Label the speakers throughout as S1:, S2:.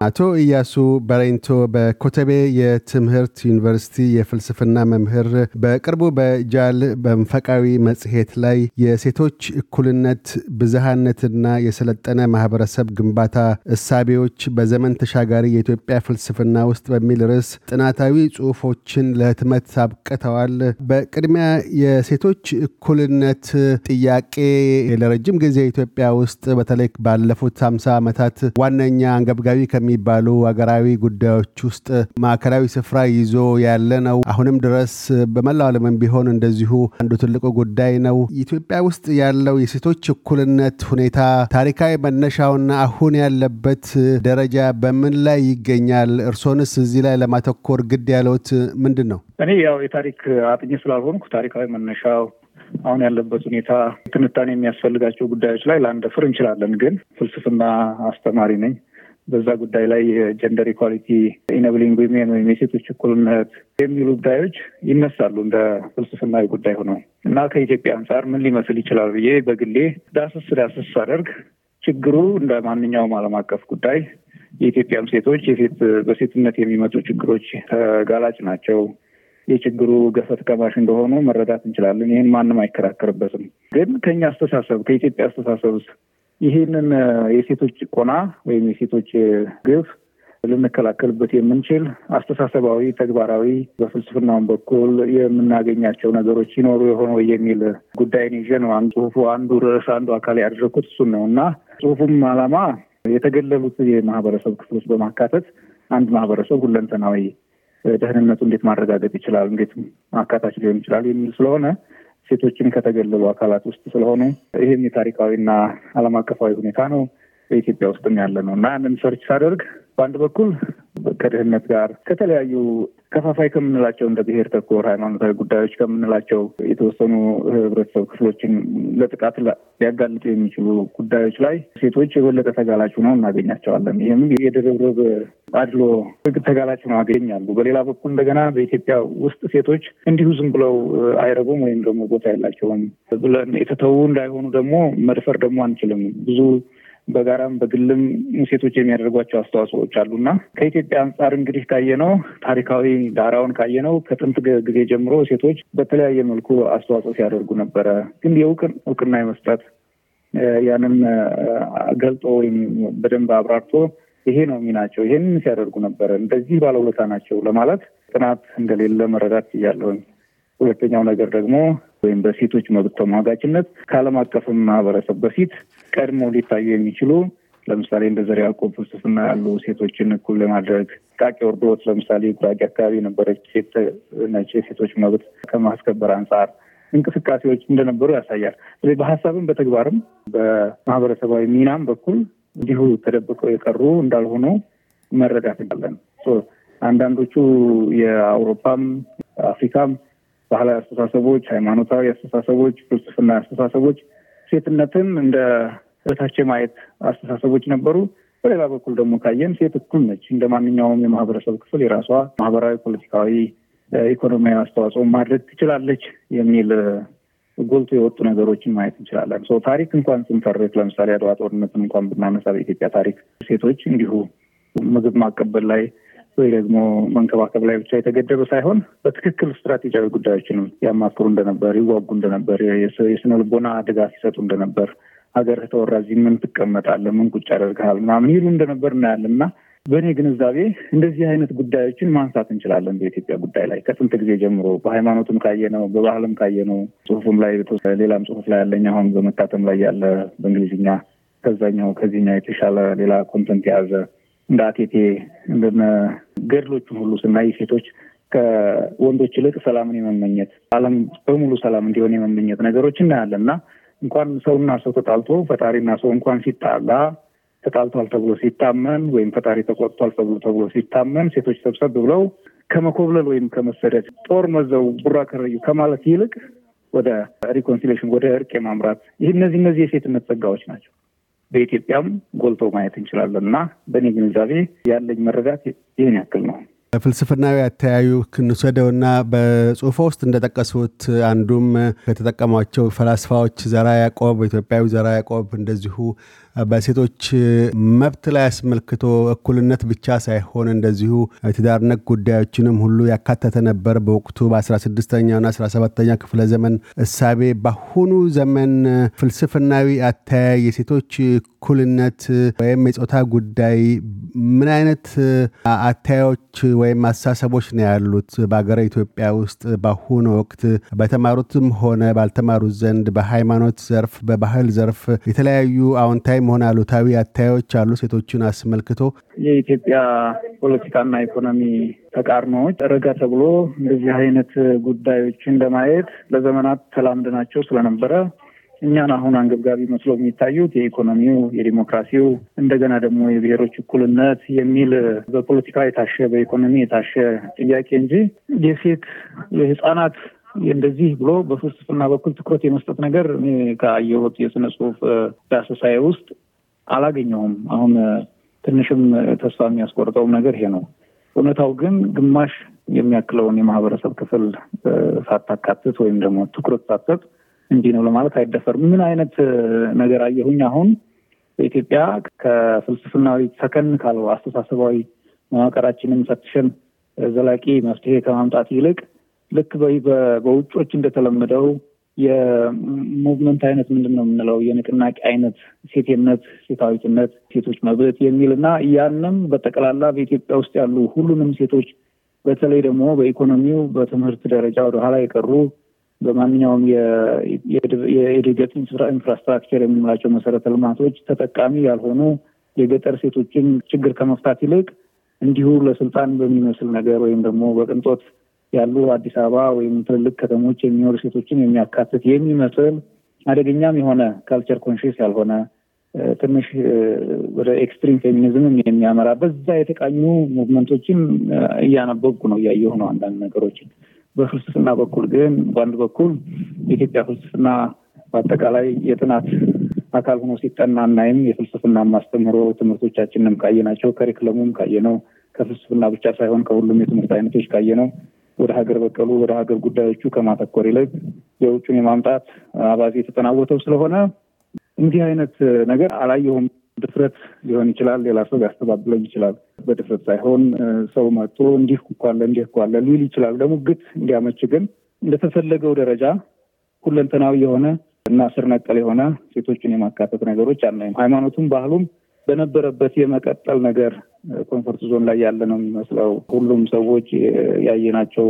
S1: አቶ ኢያሱ በሬንቶ በኮተቤ የትምህርት ዩኒቨርሲቲ የፍልስፍና መምህር፣ በቅርቡ በጃል በንፈቃዊ መጽሔት ላይ የሴቶች እኩልነት ብዝሃነትና የሰለጠነ ማህበረሰብ ግንባታ እሳቤዎች በዘመን ተሻጋሪ የኢትዮጵያ ፍልስፍና ውስጥ በሚል ርዕስ ጥናታዊ ጽሑፎችን ለህትመት አብቅተዋል። በቅድሚያ የሴቶች እኩልነት ጥያቄ ለረጅም ጊዜ ኢትዮጵያ ውስጥ በተለይ ባለፉት ሃምሳ ዓመታት ዋነኛ አንገብጋቢ ከሚ የሚባሉ አገራዊ ጉዳዮች ውስጥ ማዕከላዊ ስፍራ ይዞ ያለ ነው። አሁንም ድረስ በመላው ዓለምም ቢሆን እንደዚሁ አንዱ ትልቁ ጉዳይ ነው። ኢትዮጵያ ውስጥ ያለው የሴቶች እኩልነት ሁኔታ ታሪካዊ መነሻውና አሁን ያለበት ደረጃ በምን ላይ ይገኛል? እርሶንስ እዚህ ላይ ለማተኮር ግድ ያለውት ምንድን ነው?
S2: እኔ ያው የታሪክ አጥኚ ስላልሆንኩ ታሪካዊ መነሻው አሁን ያለበት ሁኔታ ትንታኔ የሚያስፈልጋቸው ጉዳዮች ላይ ላንደፍር እንችላለን። ግን ፍልስፍና አስተማሪ ነኝ። በዛ ጉዳይ ላይ የ gender equality enabling women ወይም የሴቶች እኩልነት የሚሉ ጉዳዮች ይነሳሉ እንደ ፍልስፍናዊ ጉዳይ ሆነው እና ከኢትዮጵያ አንጻር ምን ሊመስል ይችላል ብዬ በግሌ ዳስስ ዳስስ አደርግ ችግሩ እንደ ማንኛውም ዓለም አቀፍ ጉዳይ የኢትዮጵያም ሴቶች የሴት በሴትነት የሚመጡ ችግሮች ተጋላጭ ናቸው። የችግሩ ገፈት ቀማሽ እንደሆኑ መረዳት እንችላለን። ይህን ማንም አይከራከርበትም። ግን ከኛ አስተሳሰብ ከኢትዮጵያ አስተሳሰብ ይህንን የሴቶች ጭቆና ወይም የሴቶች ግፍ ልንከላከልበት የምንችል አስተሳሰባዊ፣ ተግባራዊ በፍልስፍናውን በኩል የምናገኛቸው ነገሮች ይኖሩ የሆነ የሚል ጉዳይን ይዤ ነው አንዱ ጽሁፉ አንዱ ርዕስ አንዱ አካል ያደረኩት እሱን ነው። እና ጽሁፉም ዓላማ የተገለሉት የማህበረሰብ ክፍሎች በማካተት አንድ ማህበረሰብ ሁለንተናዊ ደህንነቱ እንዴት ማረጋገጥ ይችላል፣ እንዴት አካታች ሊሆን ይችላል የሚል ስለሆነ ሴቶችን ከተገለሉ አካላት ውስጥ ስለሆኑ ይህም የታሪካዊና ዓለም አቀፋዊ ሁኔታ ነው። በኢትዮጵያ ውስጥም ያለ ነው እና ያንን search ሳደርግ በአንድ በኩል ከድህነት ጋር ከተለያዩ ከፋፋይ ከምንላቸው እንደ ብሔር ተኮር ሃይማኖታዊ ጉዳዮች ከምንላቸው የተወሰኑ ህብረተሰብ ክፍሎችን ለጥቃት ሊያጋልጡ የሚችሉ ጉዳዮች ላይ ሴቶች የበለጠ ተጋላጭ ሆነው እናገኛቸዋለን። ይህም የድርብርብ አድሎ ተጋላጭ ሆነው ያገኛሉ። በሌላ በኩል እንደገና በኢትዮጵያ ውስጥ ሴቶች እንዲሁ ዝም ብለው አይረቡም ወይም ደግሞ ቦታ የላቸውም ብለን የተተዉ እንዳይሆኑ ደግሞ መድፈር ደግሞ አንችልም ብዙ በጋራም በግልም ሴቶች የሚያደርጓቸው አስተዋጽኦዎች አሉና ከኢትዮጵያ አንጻር እንግዲህ ካየነው ታሪካዊ ዳራውን ካየነው ከጥንት ጊዜ ጀምሮ ሴቶች በተለያየ መልኩ አስተዋጽኦ ሲያደርጉ ነበረ። ግን የእውቅን እውቅና የመስጠት ያንን ገልጦ ወይም በደንብ አብራርቶ ይሄ ነው ሚናቸው፣ ይሄን ሲያደርጉ ነበረ፣ እንደዚህ ባለውለታ ናቸው ለማለት ጥናት እንደሌለ መረዳት እያለሁኝ ሁለተኛው ነገር ደግሞ ወይም በሴቶች መብት ተሟጋችነት ከዓለም አቀፍም ማህበረሰብ በፊት ቀድሞ ሊታዩ የሚችሉ ለምሳሌ እንደ ዘር ያዕቆብ ፍልስፍና ያሉ ሴቶችን እኩል ለማድረግ ቃቂ ወርዶት ለምሳሌ ጉራጌ አካባቢ የነበረች ሴት ነች የሴቶች መብት ከማስከበር አንጻር እንቅስቃሴዎች እንደነበሩ ያሳያል። ስለዚህ በሀሳብም በተግባርም በማህበረሰባዊ ሚናም በኩል እንዲሁ ተደብቀው የቀሩ እንዳልሆኑ መረዳት እንችላለን። አንዳንዶቹ የአውሮፓም አፍሪካም ባህላዊ አስተሳሰቦች፣ ሃይማኖታዊ አስተሳሰቦች፣ ፍልስፍና አስተሳሰቦች ሴትነትን እንደ በታች ማየት አስተሳሰቦች ነበሩ። በሌላ በኩል ደግሞ ካየን ሴት እኩል ነች፣ እንደ ማንኛውም የማህበረሰብ ክፍል የራሷ ማህበራዊ፣ ፖለቲካዊ፣ ኢኮኖሚያዊ አስተዋጽኦ ማድረግ ትችላለች የሚል ጎልቶ የወጡ ነገሮችን ማየት እንችላለን። ታሪክ እንኳን ስንተርክ ለምሳሌ አድዋ ጦርነትን እንኳን ብናነሳ በኢትዮጵያ ታሪክ ሴቶች እንዲሁ ምግብ ማቀበል ላይ ወይ ደግሞ መንከባከብ ላይ ብቻ የተገደበ ሳይሆን በትክክል ስትራቴጂያዊ ጉዳዮችንም ያማክሩ እንደነበር፣ ይዋጉ እንደነበር፣ የስነ ልቦና ድጋፍ ይሰጡ እንደነበር፣ ሀገር ተወራ እዚህ ምን ትቀመጣለህ፣ ምን ቁጭ ያደርግሃል? ምናምን ይሉ እንደነበር እናያለን። እና በእኔ ግንዛቤ እንደዚህ አይነት ጉዳዮችን ማንሳት እንችላለን። በኢትዮጵያ ጉዳይ ላይ። ከጥንት ጊዜ ጀምሮ በሃይማኖትም ካየነው፣ በባህልም ካየነው፣ ጽሁፉም ላይ ሌላም ጽሁፍ ላይ ያለኝ አሁን በመታተም ላይ ያለ በእንግሊዝኛ ከዛኛው ከዚህኛው የተሻለ ሌላ content የያዘ እንደ አቴቴ ገድሎቹን ሁሉ ስናይ ሴቶች ከወንዶች ይልቅ ሰላምን የመመኘት ዓለም በሙሉ ሰላም እንዲሆን የመመኘት ነገሮች እናያለን እና እንኳን ሰውና ሰው ተጣልቶ ፈጣሪና ሰው እንኳን ሲጣላ ተጣልቷል ተብሎ ሲታመን ወይም ፈጣሪ ተቆጥቷል ተብሎ ተብሎ ሲታመን ሴቶች ሰብሰብ ብለው ከመኮብለል ወይም ከመሰደድ ጦር መዘው ቡራ ከረዩ ከማለት ይልቅ ወደ reconciliation ወደ እርቅ የማምራት ይህ እነዚህ እነዚህ የሴትነት ጸጋዎች ናቸው። በኢትዮጵያም ጎልቶ ማየት እንችላለን እና በእኔ ግንዛቤ ያለኝ መረዳት ይህን ያክል ነው።
S1: ፍልስፍናዊ አተያዩን እንውሰደውና በጽሁፎ ውስጥ እንደጠቀሱት አንዱም ከተጠቀሟቸው ፈላስፋዎች ዘራ ያዕቆብ ኢትዮጵያዊ ዘራ ያዕቆብ እንደዚሁ በሴቶች መብት ላይ አስመልክቶ እኩልነት ብቻ ሳይሆን እንደዚሁ ትዳርነት ጉዳዮችንም ሁሉ ያካተተ ነበር። በወቅቱ በ16ኛውና 17ኛ ክፍለ ዘመን እሳቤ በአሁኑ ዘመን ፍልስፍናዊ አተያይ የሴቶች እኩልነት ወይም የጾታ ጉዳይ ምን አይነት አተያዮች ወይም አሳሰቦች ነው ያሉት በሀገረ ኢትዮጵያ ውስጥ በአሁኑ ወቅት በተማሩትም ሆነ ባልተማሩት ዘንድ በሃይማኖት ዘርፍ፣ በባህል ዘርፍ የተለያዩ አዎንታዊ ሆነ አሉታዊ አታዮች አሉ። ሴቶችን አስመልክቶ
S2: የኢትዮጵያ ፖለቲካና ኢኮኖሚ ተቃርኖዎች ረጋ ተብሎ እንደዚህ አይነት ጉዳዮችን ለማየት ለዘመናት ተላምደናቸው ስለነበረ እኛን አሁን አንገብጋቢ መስሎ የሚታዩት የኢኮኖሚው፣ የዲሞክራሲው እንደገና ደግሞ የብሔሮች እኩልነት የሚል በፖለቲካ የታሸ በኢኮኖሚ የታሸ ጥያቄ እንጂ የሴት የህፃናት እንደዚህ ብሎ በፍልስፍና በኩል ትኩረት የመስጠት ነገር ከአየሁት የስነ ጽሁፍ ዳሰሳዬ ውስጥ አላገኘሁም። አሁን ትንሽም ተስፋ የሚያስቆርጠውም ነገር ይሄ ነው። እውነታው ግን ግማሽ የሚያክለውን የማህበረሰብ ክፍል ሳታካትት ወይም ደግሞ ትኩረት ሳትሰጥ እንዲህ ነው ለማለት አይደፈርም። ምን አይነት ነገር አየሁኝ? አሁን በኢትዮጵያ ከፍልስፍናዊ ሰከን ካለው አስተሳሰባዊ መዋቅራችንን ፈትሸን ዘላቂ መፍትሄ ከማምጣት ይልቅ ልክ በውጮች እንደተለመደው የሙቭመንት አይነት ምንድን ነው የምንለው? የንቅናቄ አይነት ሴትነት፣ ሴታዊትነት፣ ሴቶች መብት የሚል እና ያንም በጠቅላላ በኢትዮጵያ ውስጥ ያሉ ሁሉንም ሴቶች በተለይ ደግሞ በኢኮኖሚው በትምህርት ደረጃ ወደኋላ የቀሩ በማንኛውም የእድገት infrastructure የምንላቸው መሰረተ ልማቶች ተጠቃሚ ያልሆኑ የገጠር ሴቶችን ችግር ከመፍታት ይልቅ እንዲሁ ለስልጣን በሚመስል ነገር ወይም ደግሞ በቅንጦት ያሉ አዲስ አበባ ወይም ትልልቅ ከተሞች የሚኖሩ ሴቶችን የሚያካትት የሚመስል አደገኛም የሆነ culture conscious ያልሆነ ትንሽ ወደ extreme feminism ም የሚያመራ በዛ የተቃኙ movement ኦችን እያነበብኩ ነው እያየሁ ነው አንዳንድ ነገሮችን። በፍልስፍና በኩል ግን በአንድ በኩል የኢትዮጵያ ፍልስፍና በአጠቃላይ የጥናት አካል ሆኖ ሲጠና እናይም የፍልስፍና ማስተምሮ ትምህርቶቻችንም ካየናቸው curriculum ኡም ካየነው ከፍልስፍና ብቻ ሳይሆን ከሁሉም የትምህርት አይነቶች ካየነው ወደ ሀገር በቀሉ ወደ ሀገር ጉዳዮቹ ከማተኮር ይልቅ የውጩን የማምጣት አባዜ የተጠናወተው ስለሆነ እንዲህ አይነት ነገር አላየሁም። ድፍረት ሊሆን ይችላል። ሌላ ሰው ሊያስተባብለኝ ይችላል። በድፍረት ሳይሆን ሰው መጥቶ እንዲህ እኮ እንዲህ እኮ ሊል ይችላል። ለሙግት እንዲያመች ግን እንደተፈለገው ደረጃ ሁለንተናዊ የሆነ እና ስር ነቀል የሆነ ሴቶችን የማካተት ነገሮች አናይም። ሃይማኖቱም ባህሉም በነበረበት የመቀጠል ነገር comfort zone ላይ ያለ ነው የሚመስለው። ሁሉም ሰዎች ያየናቸው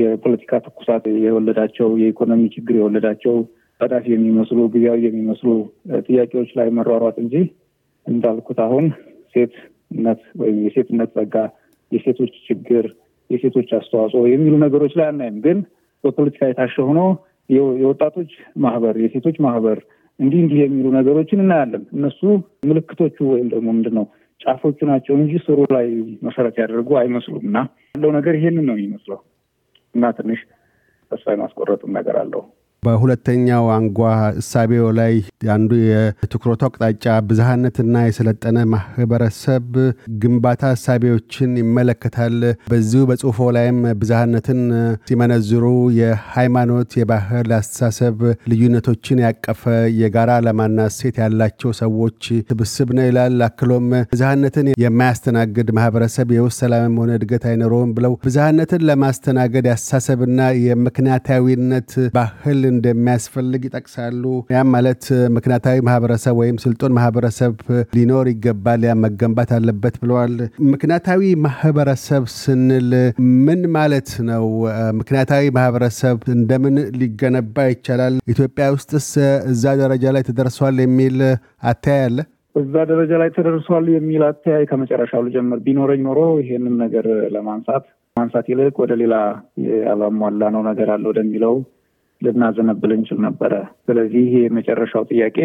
S2: የፖለቲካ ትኩሳት የወለዳቸው የኢኮኖሚ ችግር የወለዳቸው አጣዳፊ የሚመስሉ ጊዜያዊ የሚመስሉ ጥያቄዎች ላይ መሯሯጥ እንጂ እንዳልኩት አሁን ሴትነት ወይም የሴትነት ጸጋ፣ የሴቶች ችግር፣ የሴቶች አስተዋጽኦ የሚሉ ነገሮች ላይ አናይም። ግን በፖለቲካ የታሸ ሆኖ የወጣቶች ማህበር፣ የሴቶች ማህበር እንዲህ እንዲህ የሚሉ ነገሮችን እናያለን። እነሱ ምልክቶቹ ወይም ደግሞ ምንድን ነው ጫፎቹ ናቸው እንጂ ስሩ ላይ መሰረት ያደርጉ አይመስሉም። እና ያለው ነገር ይሄንን ነው የሚመስለው እና ትንሽ ተስፋ የማስቆረጥም ነገር አለው።
S1: በሁለተኛው አንጓ እሳቤው ላይ አንዱ የትኩረቱ አቅጣጫ ብዝሃነትና የሰለጠነ ማህበረሰብ ግንባታ እሳቤዎችን ይመለከታል። በዚሁ በጽሁፎ ላይም ብዝሃነትን ሲመነዝሩ የሃይማኖት፣ የባህል፣ አስተሳሰብ ልዩነቶችን ያቀፈ የጋራ ዓላማና እሴት ያላቸው ሰዎች ስብስብ ነው ይላል። አክሎም ብዝሃነትን የማያስተናግድ ማህበረሰብ የውስጥ ሰላምም ሆነ እድገት አይኖረውም ብለው ብዝሃነትን ለማስተናገድ ያስተሳሰብና የምክንያታዊነት ባህል እንደሚያስፈልግ ይጠቅሳሉ። ያም ማለት ምክንያታዊ ማህበረሰብ ወይም ስልጡን ማህበረሰብ ሊኖር ይገባል፣ ያ መገንባት አለበት ብለዋል። ምክንያታዊ ማህበረሰብ ስንል ምን ማለት ነው? ምክንያታዊ ማህበረሰብ እንደምን ሊገነባ ይቻላል? ኢትዮጵያ ውስጥስ እዛ ደረጃ ላይ ተደርሷል የሚል አተያይ አለ?
S2: እዛ ደረጃ ላይ ተደርሷል የሚል አተያይ ከመጨረሻው ልጀምር። ቢኖረኝ ኖሮ ይሄንን ነገር ለማንሳት ማንሳት ይልቅ ወደ ሌላ ያላሟላ ነው ነገር አለ ወደሚለው ልናዘነብል እንችል ነበረ። ስለዚህ ይሄ የመጨረሻው ጥያቄ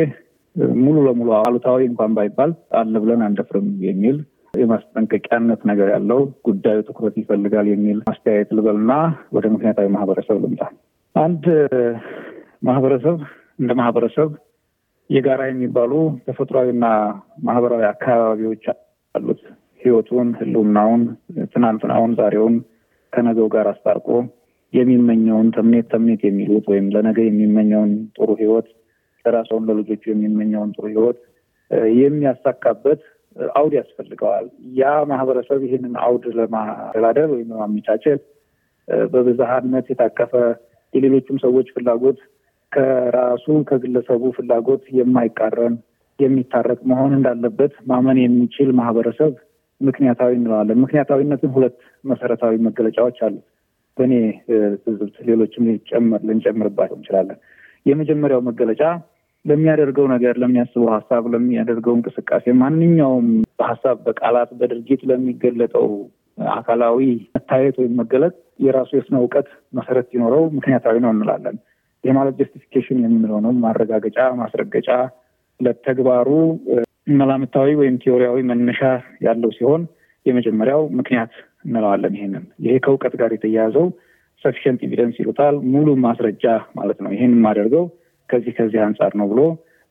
S2: ሙሉ ለሙሉ አሉታዊ እንኳን ባይባል አለ ብለን አንደፍርም የሚል የማስጠንቀቂያነት ነገር ያለው ጉዳዩ ትኩረት ይፈልጋል የሚል አስተያየት ልበልና ወደ ምክንያታዊ ማህበረሰብ ልምጣ። አንድ ማህበረሰብ እንደ ማህበረሰብ የጋራ የሚባሉ ተፈጥሯዊና ማህበራዊ አካባቢዎች አሉት። ህይወቱን፣ ህልውናውን፣ ትናንትናውን፣ ዛሬውን ከነገው ጋር አስታርቆ የሚመኘውን ተምኔት ተምኔት የሚሉት ወይም ለነገ የሚመኘውን ጥሩ ህይወት ለራሰውን ለልጆቹ የሚመኘውን ጥሩ ህይወት የሚያሳካበት አውድ ያስፈልገዋል። ያ ማህበረሰብ ይህንን አውድ ለማደላደል ወይም ለማመቻቸት በብዝሃነት የታቀፈ የሌሎቹም ሰዎች ፍላጎት ከራሱ ከግለሰቡ ፍላጎት የማይቃረን የሚታረቅ መሆን እንዳለበት ማመን የሚችል ማህበረሰብ ምክንያታዊ እንለዋለን። ምክንያታዊነትን ሁለት መሰረታዊ መገለጫዎች አሉት። በእኔ ትዝብት ሌሎችም ልንጨምርባቸው እንችላለን። የመጀመሪያው መገለጫ ለሚያደርገው ነገር፣ ለሚያስበው ሀሳብ፣ ለሚያደርገው እንቅስቃሴ ማንኛውም በሀሳብ በቃላት፣ በድርጊት ለሚገለጠው አካላዊ መታየት ወይም መገለጥ የራሱ የስነ እውቀት መሰረት ሲኖረው ምክንያታዊ ነው እንላለን። ይህ ማለት justification የምንለው ነው። ማረጋገጫ፣ ማስረገጫ ለተግባሩ መላምታዊ ወይም ቲዎሪያዊ መነሻ ያለው ሲሆን የመጀመሪያው ምክንያት እንለዋለን። ይሄንን ይሄ ከእውቀት ጋር የተያያዘው sufficient evidence ይሉታል። ሙሉ ማስረጃ ማለት ነው። ይህን የማደርገው ከዚህ ከዚህ አንጻር ነው ብሎ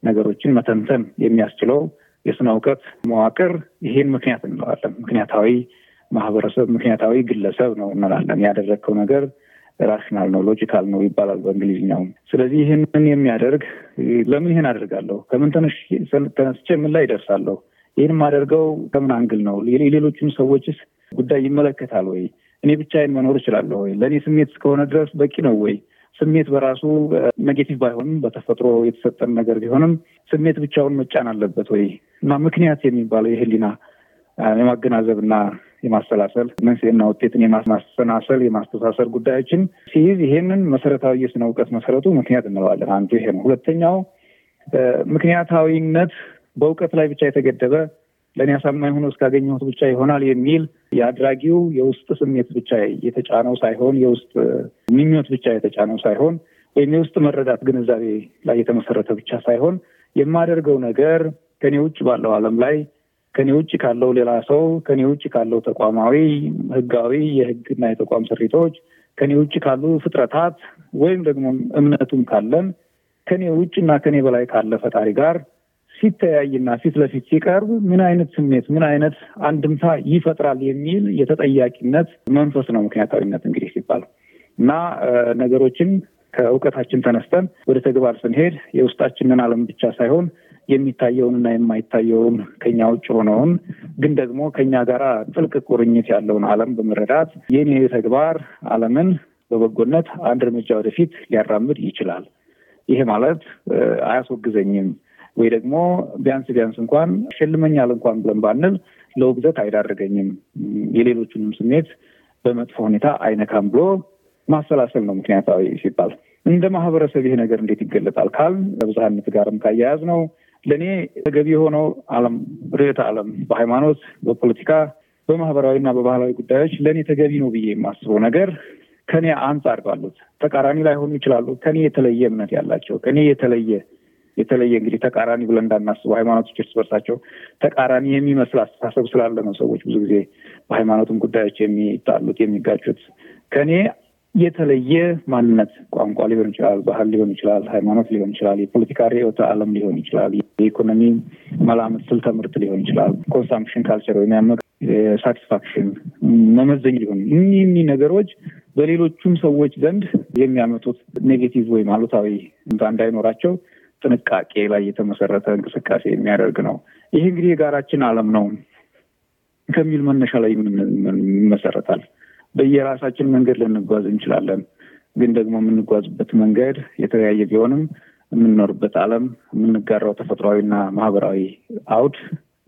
S2: ነገሮችን መተንተን የሚያስችለው የስነ እውቀት መዋቅር ይሄን ምክንያት እንለዋለን። ምክንያታዊ ማህበረሰብ፣ ምክንያታዊ ግለሰብ ነው እንላለን። ያደረግከው ነገር rational ነው logical ነው ይባላል በእንግሊዝኛው። ስለዚህ ይህንን የሚያደርግ ለምን ይህን አደርጋለሁ? ከምን ተነስቼ ምን ላይ ይደርሳለሁ? ይህን የማደርገው ከምን angle ነው? የሌሎቹን ሰዎችስ ጉዳይ ይመለከታል ወይ? እኔ ብቻዬን መኖር እችላለሁ ወይ? ለእኔ ስሜት እስከሆነ ድረስ በቂ ነው ወይ? ስሜት በራሱ negative ባይሆንም በተፈጥሮ የተሰጠን ነገር ቢሆንም ስሜት ብቻውን መጫን አለበት ወይ? እና ምክንያት የሚባለው የህሊና የማገናዘብና የማሰላሰል መንስኤና ውጤትን የማሰናሰል የማስተሳሰር ጉዳዮችን ሲይዝ ይሄንን መሰረታዊ የስነ እውቀት መሰረቱ ምክንያት እንለዋለን። አንዱ ይሄ ነው። ሁለተኛው ምክንያታዊነት በእውቀት ላይ ብቻ የተገደበ ለእኔ አሳማኝ ሆኖ እስካገኘሁት ብቻ ይሆናል የሚል የአድራጊው የውስጥ ስሜት ብቻ የተጫነው ሳይሆን የውስጥ ምኞት ብቻ የተጫነው ሳይሆን ወይም የውስጥ መረዳት ግንዛቤ ላይ የተመሰረተ ብቻ ሳይሆን የማደርገው ነገር ከኔ ውጭ ባለው ዓለም ላይ ከኔ ውጭ ካለው ሌላ ሰው ከኔ ውጭ ካለው ተቋማዊ ህጋዊ የህግና የተቋም ስሪቶች ከኔ ውጭ ካሉ ፍጥረታት ወይም ደግሞ እምነቱም ካለን ከኔ ውጭ እና ከኔ በላይ ካለ ፈጣሪ ጋር ሲተያይና ፊት ለፊት ሲቀርብ ምን አይነት ስሜት ምን አይነት አንድምታ ይፈጥራል የሚል የተጠያቂነት መንፈስ ነው ምክንያታዊነት እንግዲህ ሲባል እና ነገሮችን ከእውቀታችን ተነስተን ወደ ተግባር ስንሄድ የውስጣችንን ዓለም ብቻ ሳይሆን የሚታየውንና የማይታየውን ከኛ ውጭ ሆነውን ግን ደግሞ ከኛ ጋር ጥልቅ ቁርኝት ያለውን ዓለም በመረዳት የኔ ተግባር ዓለምን በበጎነት አንድ እርምጃ ወደፊት ሊያራምድ ይችላል። ይሄ ማለት አያስወግዘኝም ወይ ደግሞ ቢያንስ ቢያንስ እንኳን ሸልመኛል እንኳን ብለን ባንል ለውግዘት አይዳርገኝም፣ የሌሎቹንም ስሜት በመጥፎ ሁኔታ አይነካም ብሎ ማሰላሰል ነው ምክንያታዊ ሲባል። እንደ ማህበረሰብ ይሄ ነገር እንዴት ይገለጣል ካል ከብዝሃነት ጋርም ካያያዝ ነው ለእኔ ተገቢ የሆነው ዓለም ርዕዮተ ዓለም በሃይማኖት፣ በፖለቲካ፣ በማህበራዊ እና በባህላዊ ጉዳዮች ለእኔ ተገቢ ነው ብዬ የማስበው ነገር ከኔ አንጻር ባሉት ተቃራኒ ላይሆኑ ይችላሉ። ከኔ የተለየ እምነት ያላቸው ከኔ የተለየ የተለየ እንግዲህ ተቃራኒ ብለን እንዳናስበው ሃይማኖቶች እርስ በርሳቸው ተቃራኒ የሚመስል አስተሳሰብ ስላለ ነው ሰዎች ብዙ ጊዜ በሃይማኖትም ጉዳዮች የሚጣሉት የሚጋጩት። ከኔ የተለየ ማንነት ቋንቋ ሊሆን ይችላል፣ ባህል ሊሆን ይችላል፣ ሃይማኖት ሊሆን ይችላል፣ የፖለቲካ ርዕዮተ ዓለም ሊሆን ይችላል፣ የኢኮኖሚ መላምት ስልተ ምርት ሊሆን ይችላል፣ consumption culture ወይም satisfaction መመዘኛ ሊሆን እኒህ ነገሮች በሌሎቹም ሰዎች ዘንድ የሚያመጡት negative ወይም አሉታዊ እንዳይኖራቸው ጥንቃቄ ላይ የተመሰረተ እንቅስቃሴ የሚያደርግ ነው። ይህ እንግዲህ የጋራችን ዓለም ነው ከሚል መነሻ ላይ ይመሰረታል። በየራሳችን መንገድ ልንጓዝ እንችላለን። ግን ደግሞ የምንጓዝበት መንገድ የተለያየ ቢሆንም የምንኖርበት ዓለም የምንጋራው ተፈጥሯዊና ማህበራዊ አውድ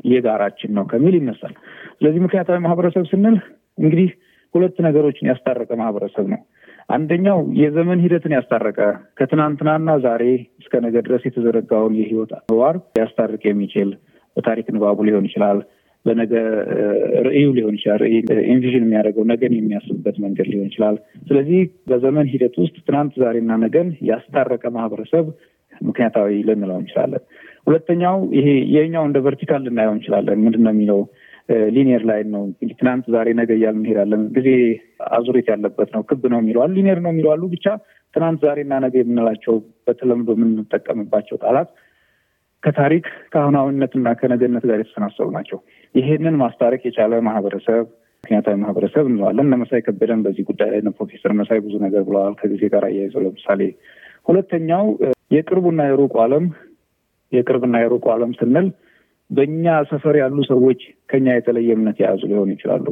S2: የጋራችን ነው ከሚል ይነሳል። ስለዚህ ምክንያታዊ ማህበረሰብ ስንል እንግዲህ ሁለት ነገሮችን ያስታረቀ ማህበረሰብ ነው። አንደኛው የዘመን ሂደትን ያስታረቀ ከትናንትናና ዛሬ እስከ ነገ ድረስ የተዘረጋውን የህይወት አዋር ሊያስታርቅ የሚችል በታሪክ ንባቡ ሊሆን ይችላል በነገ ርዕዩ ሊሆን ይችላል። ኢንቪዥን የሚያደርገው ነገን የሚያስብበት መንገድ ሊሆን ይችላል። ስለዚህ በዘመን ሂደት ውስጥ ትናንት፣ ዛሬና ነገን ያስታረቀ ማህበረሰብ ምክንያታዊ ልንለው እንችላለን። ሁለተኛው ይሄ የኛው እንደ vertical ልናየው እንችላለን። ምንድን ነው የሚለው linear line ነው ትናንት፣ ዛሬ፣ ነገ እያልን እንሄዳለን። ጊዜ አዙሪት ያለበት ነው፣ ክብ ነው የሚሉ አሉ፣ linear ነው የሚሉ አሉ። ብቻ ትናንት፣ ዛሬና ነገ የምንላቸው በተለምዶ የምንጠቀምባቸው ቃላት ከታሪክ ከአሁናዊነትና ከነገነት ጋር የተሰናሰሉ ናቸው። ይሄንን ማስታረቅ የቻለ ማህበረሰብ ምክንያታዊ ማህበረሰብ እንለዋለን። እነ መሳይ ከበደን በዚህ ጉዳይ ላይ ፕሮፌሰር መሳይ ብዙ ነገር ብለዋል። ከጊዜ ጋር አያይዘው ለምሳሌ ሁለተኛው የቅርቡና የሩቁ ዓለም የቅርብና የሩቁ ዓለም ስንል በእኛ ሰፈር ያሉ ሰዎች ከኛ የተለየ እምነት የያዙ ሊሆኑ ይችላሉ።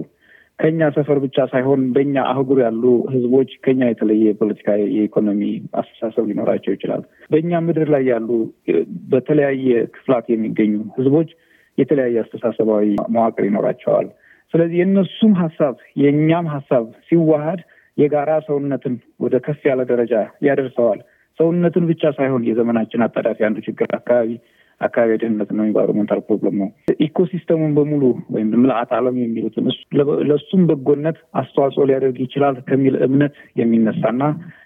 S2: ከኛ ሰፈር ብቻ ሳይሆን በእኛ አህጉር ያሉ ህዝቦች ከኛ የተለየ የፖለቲካ የኢኮኖሚ አስተሳሰብ ሊኖራቸው ይችላል። በእኛ ምድር ላይ ያሉ በተለያየ ክፍላት የሚገኙ ህዝቦች የተለያየ አስተሳሰባዊ መዋቅር ይኖራቸዋል። ስለዚህ የእነሱም ሀሳብ የእኛም ሀሳብ ሲዋሃድ የጋራ ሰውነትን ወደ ከፍ ያለ ደረጃ ያደርሰዋል። ሰውነትን ብቻ ሳይሆን የዘመናችን አጣዳፊ አንዱ ችግር አካባቢ አካባቢ ደህንነት ነው፣ environmental problem ነው። ecosystem ኡን በሙሉ ወይም ምልአት ዓለም የሚሉትን ለእሱም በጎነት አስተዋጽኦ ሊያደርግ ይችላል ከሚል እምነት የሚነሳና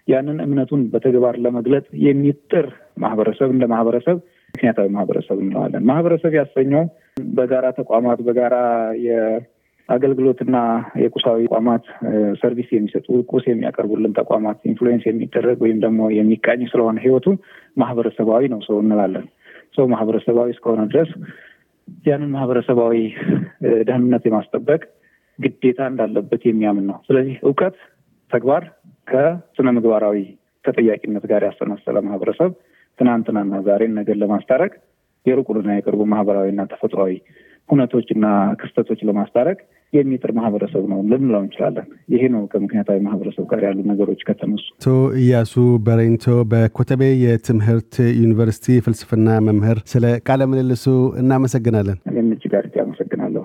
S2: ያንን እምነቱን በተግባር ለመግለጥ የሚጥር ማህበረሰብ እንደ ማህበረሰብ ምክንያታዊ ማህበረሰብ እንለዋለን። ማህበረሰብ ያሰኘው በጋራ ተቋማት በጋራ የአገልግሎትና የቁሳዊ ተቋማት service የሚሰጡ ቁስ የሚያቀርቡልን ተቋማት influence የሚደረግ ወይም ደግሞ የሚቃኝ ስለሆነ ህይወቱ ማህበረሰባዊ ነው ሰው እንላለን። ሰው ማህበረሰባዊ እስከሆነ ድረስ ያንን ማህበረሰባዊ ደህንነት የማስጠበቅ ግዴታ እንዳለበት የሚያምን ነው። ስለዚህ እውቀት፣ ተግባር ከስነ ምግባራዊ ተጠያቂነት ጋር ያሰናሰለ ማህበረሰብ ትናንትናና ዛሬን ነገር ለማስታረቅ የሩቁንና የቅርቡ ማህበራዊና ተፈጥሯዊ ሁነቶችና ክስተቶች ለማስታረቅ የሚጥር ማህበረሰብ ነው ልንለው እንችላለን። ይሄ ነው ከምክንያታዊ ማህበረሰብ ጋር ያሉ ነገሮች ከተነሱ።
S1: አቶ እያሱ በሬንቶ በኮተቤ የትምህርት ዩኒቨርሲቲ ፍልስፍና መምህር፣ ስለ ቃለ ምልልሱ እናመሰግናለን።
S2: እኔም እጅግ አድርጌ አመሰግናለሁ።